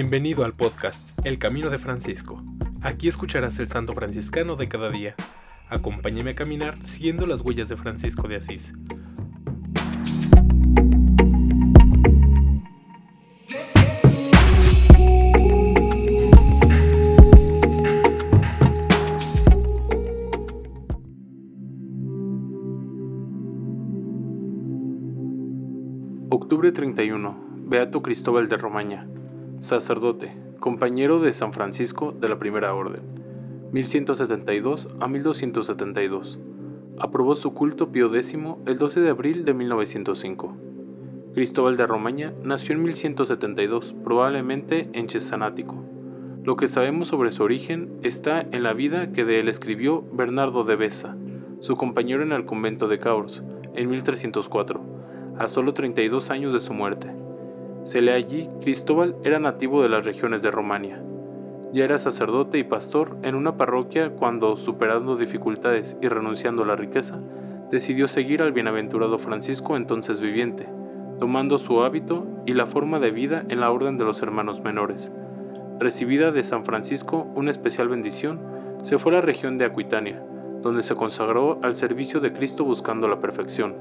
Bienvenido al podcast El Camino de Francisco. Aquí escucharás el santo franciscano de cada día. Acompáñame a caminar siguiendo las huellas de Francisco de Asís. Octubre 31. Beato Cristóbal de Romaña, sacerdote, compañero de San Francisco de la Primera Orden, 1172 a 1272. Aprobó su culto Pío X el 12 de abril de 1905. Cristóbal de Romaña nació en 1172, probablemente en Chesanático. Lo que sabemos sobre su origen está en la vida que de él escribió Bernardo de Besa, su compañero en el convento de Caurs, en 1304 a solo 32 años de su muerte. Se lee allí, Cristóbal era nativo de las regiones de Romania. Ya era sacerdote y pastor en una parroquia cuando, superando dificultades y renunciando a la riqueza, decidió seguir al bienaventurado Francisco entonces viviente, tomando su hábito y la forma de vida en la orden de los hermanos menores. Recibida de San Francisco una especial bendición, se fue a la región de Aquitania, donde se consagró al servicio de Cristo buscando la perfección.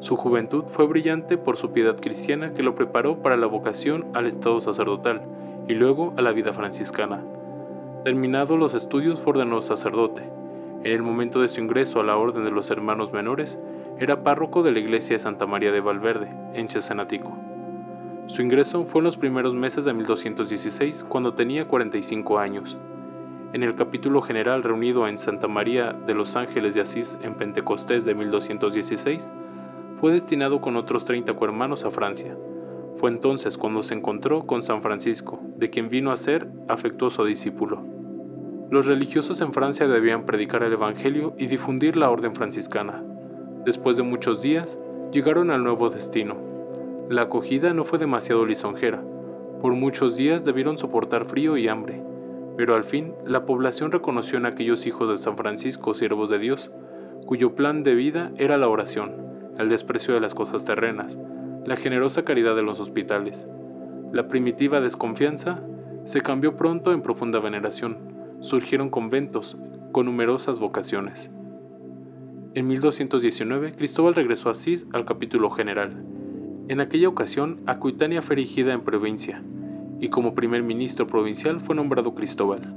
Su juventud fue brillante por su piedad cristiana que lo preparó para la vocación al estado sacerdotal y luego a la vida franciscana. Terminados los estudios fue ordenado sacerdote. En el momento de su ingreso a la Orden de los Hermanos Menores, era párroco de la iglesia de Santa María de Valverde, en Chesenatico. Su ingreso fue en los primeros meses de 1216, cuando tenía 45 años. En el capítulo general reunido en Santa María de los Ángeles de Asís en Pentecostés de 1216, fue destinado con otros 30 cohermanos a Francia. Fue entonces cuando se encontró con San Francisco, de quien vino a ser afectuoso discípulo. Los religiosos en Francia debían predicar el Evangelio y difundir la orden franciscana. Después de muchos días, llegaron al nuevo destino. La acogida no fue demasiado lisonjera. Por muchos días debieron soportar frío y hambre, pero al fin la población reconoció en aquellos hijos de San Francisco, siervos de Dios, cuyo plan de vida era la oración el desprecio de las cosas terrenas, la generosa caridad de los hospitales. La primitiva desconfianza se cambió pronto en profunda veneración. Surgieron conventos con numerosas vocaciones. En 1219, Cristóbal regresó a Asís al capítulo general. En aquella ocasión, Acuitania fue erigida en provincia, y como primer ministro provincial fue nombrado Cristóbal.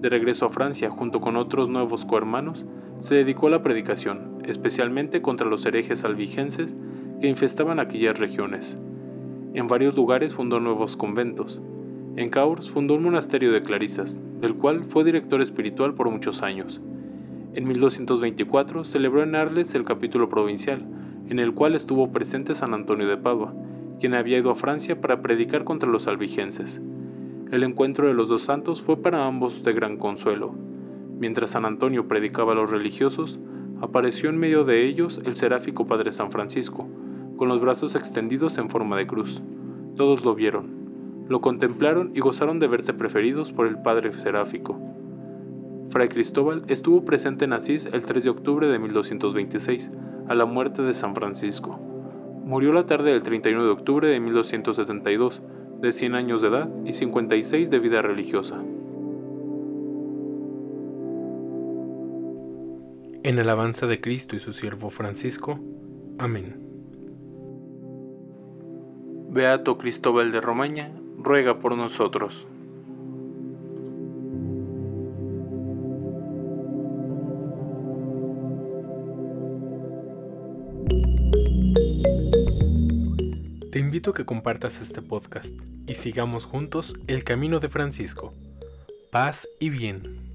De regreso a Francia, junto con otros nuevos cohermanos, se dedicó a la predicación, especialmente contra los herejes albigenses que infestaban aquellas regiones. En varios lugares fundó nuevos conventos. En Caurs fundó un monasterio de clarisas, del cual fue director espiritual por muchos años. En 1224 celebró en Arles el capítulo provincial, en el cual estuvo presente San Antonio de Padua, quien había ido a Francia para predicar contra los albigenses. El encuentro de los dos santos fue para ambos de gran consuelo. Mientras San Antonio predicaba a los religiosos, apareció en medio de ellos el seráfico Padre San Francisco, con los brazos extendidos en forma de cruz. Todos lo vieron, lo contemplaron y gozaron de verse preferidos por el Padre seráfico. Fray Cristóbal estuvo presente en Asís el 3 de octubre de 1226, a la muerte de San Francisco. Murió la tarde del 31 de octubre de 1272, de 100 años de edad y 56 de vida religiosa. En alabanza de Cristo y su siervo Francisco. Amén. Beato Cristóbal de Romaña, ruega por nosotros. Te invito a que compartas este podcast y sigamos juntos el camino de Francisco. Paz y bien.